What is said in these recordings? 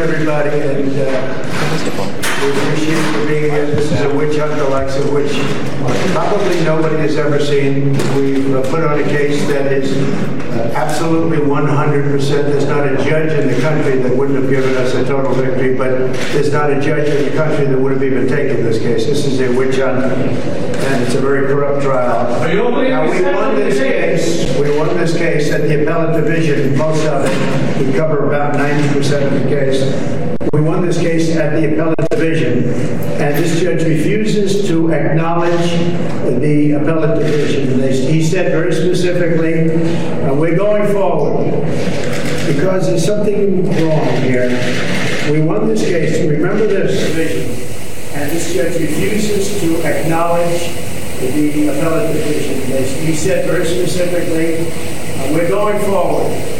everybody, and uh, we appreciate you being here. This is a witch hunt, the likes of which probably nobody has ever seen. We've uh, put on a case that is uh, absolutely 100%. There's not a judge in the country that wouldn't have given us a total victory, but there's not a judge in the country that would have even taken this case. This is a witch hunt, and it's a very corrupt trial. Are you Now, we won this case, we won this case at the appellate division, most of it. We cover about 90% of the case. We won this case at the appellate division, and this judge refuses to acknowledge the appellate division. He said very specifically, uh, we're going forward because there's something wrong here. We won this case, remember this division, and this judge refuses to acknowledge the appellate division. He said very specifically, uh, we're going forward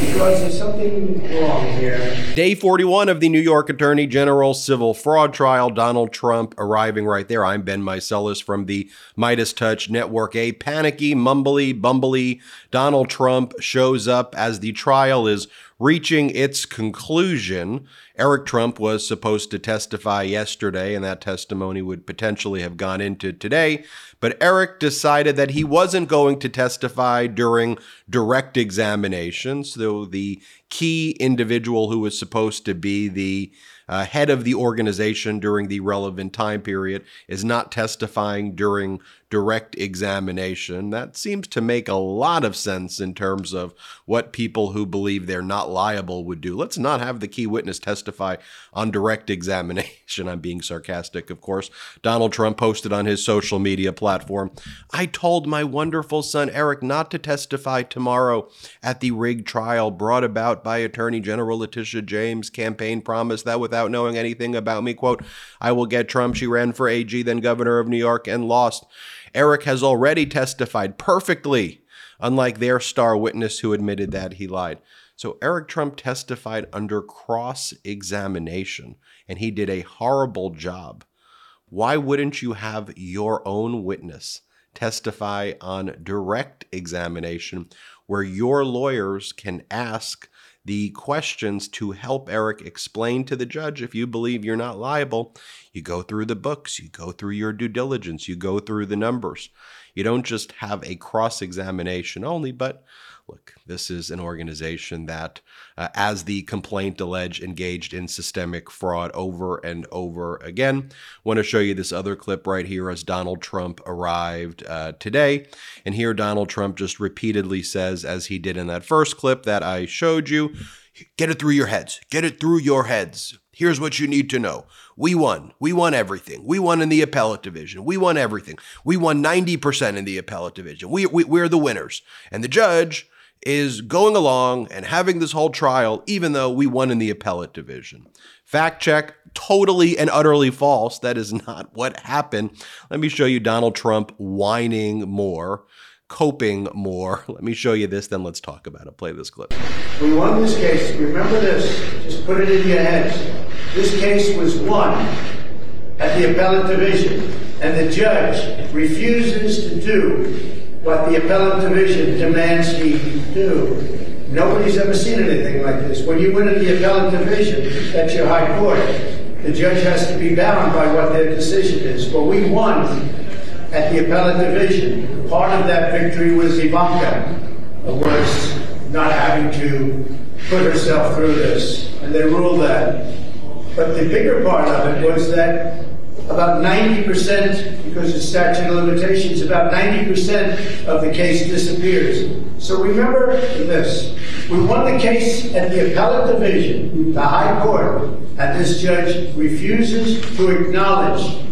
because there's something wrong here. Day 41 of the New York Attorney General civil fraud trial. Donald Trump arriving right there. I'm Ben Meiselas from the MeidasTouch Network. A panicky, mumbly, bumbly Donald Trump shows up as the trial is reaching its conclusion. Eric Trump was supposed to testify yesterday, and that testimony would potentially have gone into today. But Eric decided that he wasn't going to testify during direct examination. So the key individual who was supposed to be the uh, head of the organization during the relevant time period is not testifying during direct examination. That seems to make a lot of sense in terms of what people who believe they're not liable would do. Let's not have the key witness testify on direct examination. I'm being sarcastic, of course. Donald Trump posted on his social media platform I told my wonderful son Eric not to testify tomorrow at the rigged trial brought about by Attorney General Letitia James' campaign promise that without knowing anything about me, quote, I will get Trump. She ran for AG, then governor of New York, and lost. Eric has already testified perfectly, unlike their star witness who admitted that he lied. So Eric Trump testified under cross examination, and he did a horrible job. Why wouldn't you have your own witness testify on direct examination where your lawyers can ask the questions to help Eric explain to the judge if you believe you're not liable? You go through the books, you go through your due diligence, you go through the numbers. You don't just have a cross examination only, but this is an organization that, uh, as the complaint alleged, engaged in systemic fraud over and over again. Want to show you this other clip right here as Donald Trump arrived uh, today. And here, Donald Trump just repeatedly says, as he did in that first clip that I showed you, get it through your heads, get it through your heads. Here's what you need to know. We won. We won everything. We won in the appellate division. We won everything. We won 90% in the appellate division. We, we, we're the winners. And the judge is going along and having this whole trial, even though we won in the appellate division. Fact check, totally and utterly false. That is not what happened. Let me show you Donald Trump whining more, coping more. Let me show you this, then let's talk about it. Play this clip. We won this case. Remember this. Just put it in your heads. This case was won at the appellate division, and the judge refuses to do what the appellate division demands he do. Nobody's ever seen anything like this. When you win at the appellate division, that's your high court. The judge has to be bound by what their decision is. But we won at the appellate division. Part of that victory was Ivanka was not having to put herself through this, and they ruled that. But the bigger part of it was that about 90%, because of statute of limitations, about 90% of the case disappears. So remember this. We won the case at the appellate division, the high court, and this judge refuses to acknowledge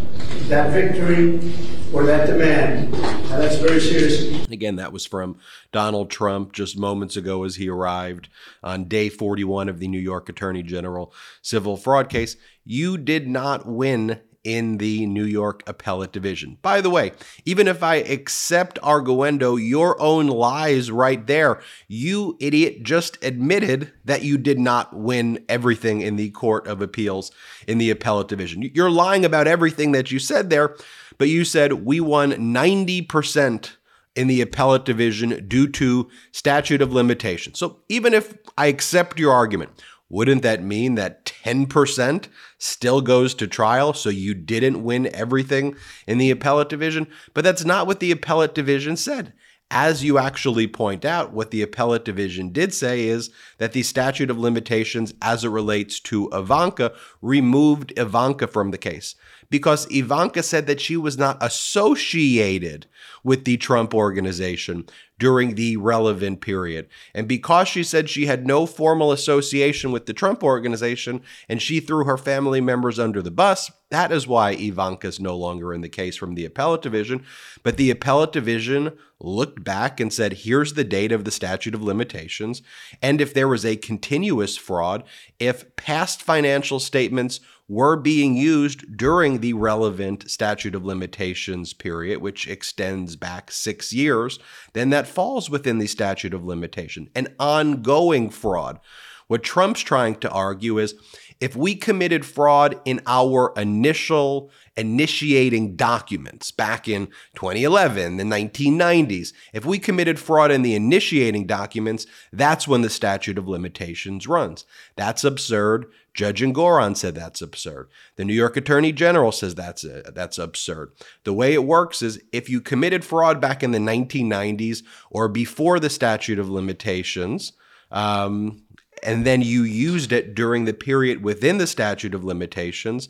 that victory or that demand. And that's very serious. Again, that was from Donald Trump just moments ago as he arrived on day 41 of the New York Attorney General civil fraud case. You did not win in the New York Appellate Division. By the way, even if I accept arguendo, your own lies right there, you idiot just admitted that you did not win everything in the Court of Appeals in the Appellate Division. You're lying about everything that you said there, but you said we won 90% in the appellate division due to statute of limitations. So even if I accept your argument, wouldn't that mean that 10% still goes to trial? So you didn't win everything in the appellate division? But that's not what the appellate division said. As you actually point out, what the appellate division did say is that the statute of limitations, as it relates to Ivanka, removed Ivanka from the case because Ivanka said that she was not associated with the Trump organization during the relevant period. And because she said she had no formal association with the Trump organization and she threw her family members under the bus, that is why Ivanka is no longer in the case from the appellate division. But the appellate division looked back and said, here's the date of the statute of limitations. And if there was a continuous fraud, if past financial statements were being used during the relevant statute of limitations period, which extends back six years, then that falls within the statute of limitation. An ongoing fraud. What Trump's trying to argue is if we committed fraud in our initial initiating documents back in 2011, the 1990s, if we committed fraud in the initiating documents, that's when the statute of limitations runs. That's absurd. Judge Engoron said that's absurd. The New York Attorney General says that's uh, that's absurd. The way it works is if you committed fraud back in the 1990s or before the statute of limitations, um, and then you used it during the period within the statute of limitations,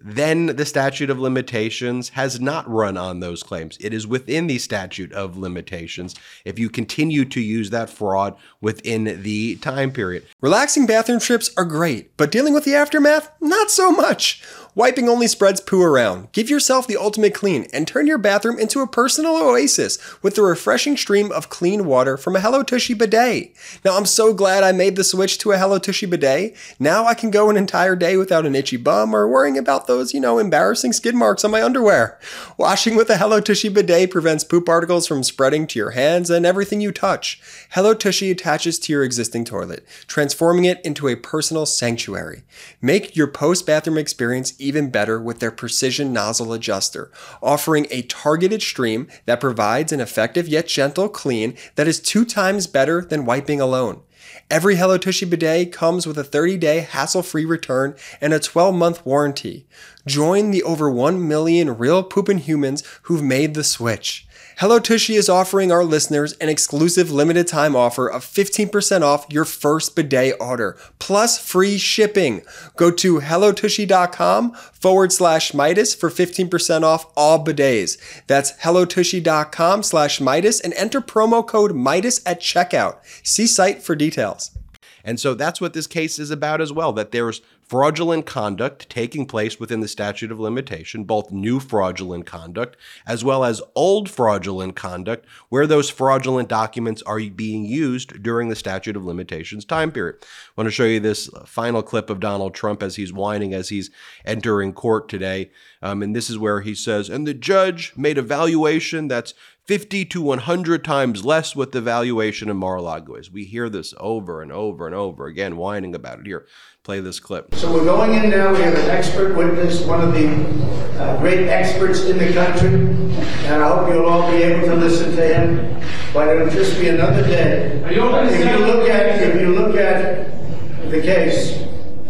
then the statute of limitations has not run on those claims. It is within the statute of limitations if you continue to use that fraud within the time period. Relaxing bathroom trips are great, but dealing with the aftermath, not so much. Wiping only spreads poo around. Give yourself the ultimate clean and turn your bathroom into a personal oasis with the refreshing stream of clean water from a Hello Tushy bidet. Now, I'm so glad I made the switch to a Hello Tushy bidet. Now I can go an entire day without an itchy bum or worrying about those, you know, embarrassing skid marks on my underwear. Washing with a Hello Tushy bidet prevents poop particles from spreading to your hands and everything you touch. Hello Tushy attaches to your existing toilet, transforming it into a personal sanctuary. Make your post bathroom experience even better with their precision nozzle adjuster, offering a targeted stream that provides an effective yet gentle clean that is two times better than wiping alone. Every Hello Tushy bidet comes with a 30-day hassle-free return and a 12-month warranty. Join the over 1 million real poopin' humans who've made the switch. Hello Tushy is offering our listeners an exclusive limited time offer of 15% off your first bidet order, plus free shipping. Go to hellotushy.com forward slash meidas for 15% off all bidets. That's hellotushy.com slash meidas and enter promo code MEIDAS at checkout. See site for details. And so that's what this case is about as well that there's fraudulent conduct taking place within the statute of limitation, both new fraudulent conduct as well as old fraudulent conduct, where those fraudulent documents are being used during the statute of limitations time period. I want to show you this final clip of Donald Trump as he's whining as he's entering court today. Um, and this is where he says, and the judge made a valuation that's 50 to 100 times less what the valuation in Mar-a-Lago is. We hear this over and over and over again, whining about it. Here, play this clip. So we're going in now. We have an expert witness, one of the uh, great experts in the country, and I hope you'll all be able to listen to him. But it'll just be another day. If you look at, if you look at the case,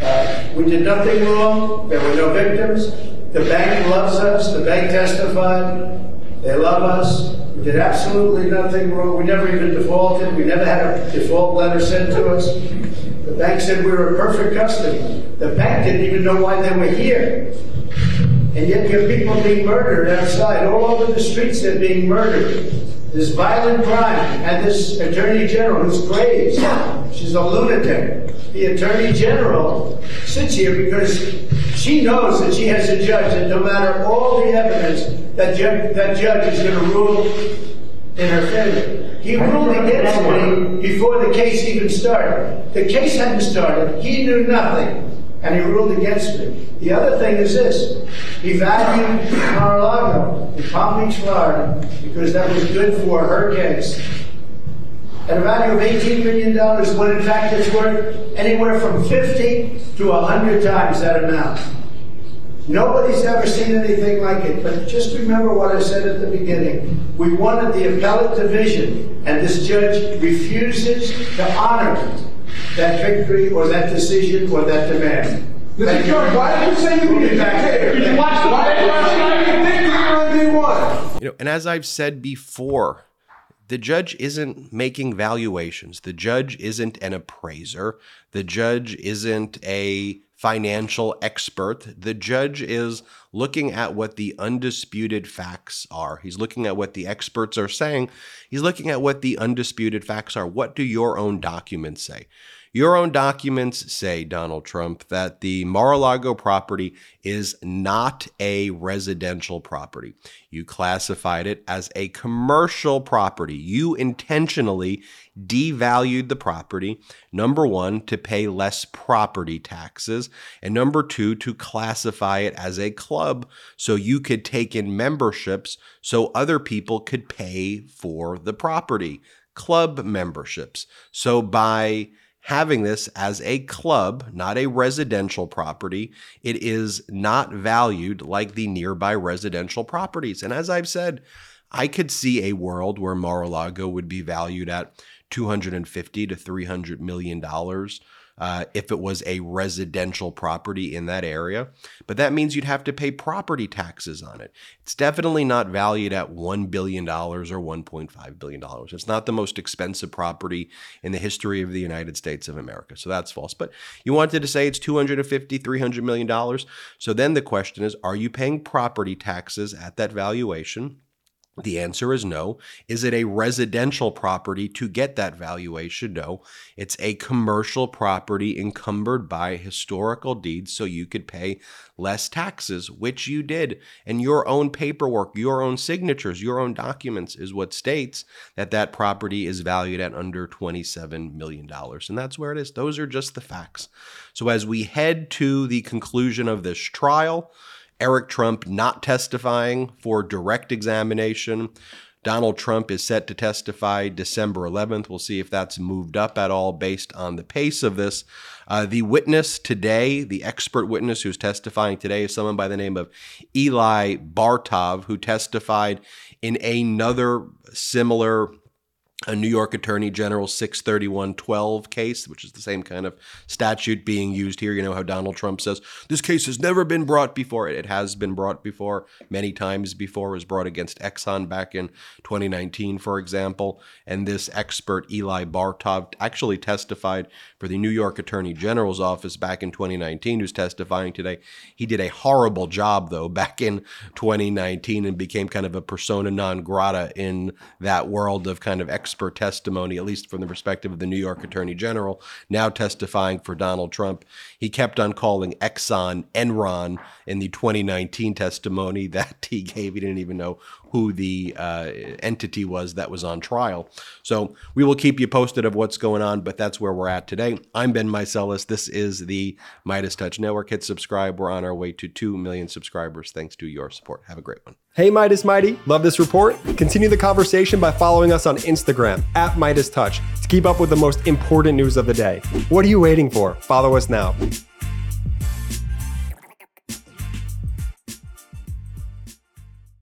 uh, we did nothing wrong. There were no victims. The bank loves us. The bank testified. They love us. Did absolutely nothing wrong. We never even defaulted. We never had a default letter sent to us. The bank said we were a perfect customer. The bank didn't even know why they were here. And yet you have people being murdered outside. All over the streets they're being murdered. This violent crime. And this attorney general who's crazed. She's a lunatic. The attorney general sits here because she knows that she has a judge and no matter all the evidence, that, ju- that judge is going to rule in her favor. He ruled against me before the case even started. The case hadn't started. He knew nothing. And he ruled against me. The other thing is this. He valued Mar-a-Lago in Palm Beach, Florida, because that was good for her case. At a value of $18 million, when in fact it's worth anywhere from 50 to 100 times that amount. Nobody's ever seen anything like it. But just remember what I said at the beginning. We wanted the appellate division, and this judge refuses to honor that victory or that decision or that demand. Mr. George, why did you say you were a dictator? Did you watch the Why did you say you think you were on day one? You know, and as I've said before, the judge isn't making valuations. The judge isn't an appraiser. The judge isn't a financial expert. The judge is looking at what the undisputed facts are. He's looking at what the experts are saying. He's looking at what the undisputed facts are. What do your own documents say? Your own documents say, Donald Trump, that the Mar a Lago property is not a residential property. You classified it as a commercial property. You intentionally devalued the property, number one, to pay less property taxes, and number two, to classify it as a club so you could take in memberships so other people could pay for the property. Club memberships. So by having this as a club, not a residential property, it is not valued like the nearby residential properties. And as I've said, I could see a world where Mar-a-Lago would be valued at 250 to 300 million dollars uh, if it was a residential property in that area. But that means you'd have to pay property taxes on it. It's definitely not valued at $1 billion or $1.5 billion. It's not the most expensive property in the history of the United States of America. So that's false. But you wanted to say it's $250, $300 million. So then the question is are you paying property taxes at that valuation? The answer is no. Is it a residential property to get that valuation? No. It's a commercial property encumbered by historical deeds so you could pay less taxes, which you did. And your own paperwork, your own signatures, your own documents is what states that that property is valued at under $27 million. And that's where it is. Those are just the facts. So as we head to the conclusion of this trial, Eric Trump not testifying for direct examination. Donald Trump is set to testify December 11th. We'll see if that's moved up at all based on the pace of this. Uh, the witness today, the expert witness who's testifying today, is someone by the name of Eli Bartov, who testified in another similar a New York Attorney General 63112 case, which is the same kind of statute being used here. You know how Donald Trump says, this case has never been brought before. It has been brought before many times before. It was brought against Exxon back in 2019, for example. And this expert, Eli Bartov, actually testified for the New York Attorney General's office back in 2019, who's testifying today. He did a horrible job, though, back in 2019 and became kind of a persona non grata in that world of kind of expert testimony, at least from the perspective of the New York Attorney General, now testifying for Donald Trump. He kept on calling Exxon Enron in the 2019 testimony that he gave. He didn't even know who the uh, entity was that was on trial. So we will keep you posted of what's going on, but that's where we're at today. I'm Ben Meiselas. This is the MeidasTouch Network. Hit subscribe. We're on our way to 2 million subscribers thanks to your support. Have a great one. Hey, Meidas Mighty. Love this report? Continue the conversation by following us on Instagram at MeidasTouch to keep up with the most important news of the day. What are you waiting for? Follow us now.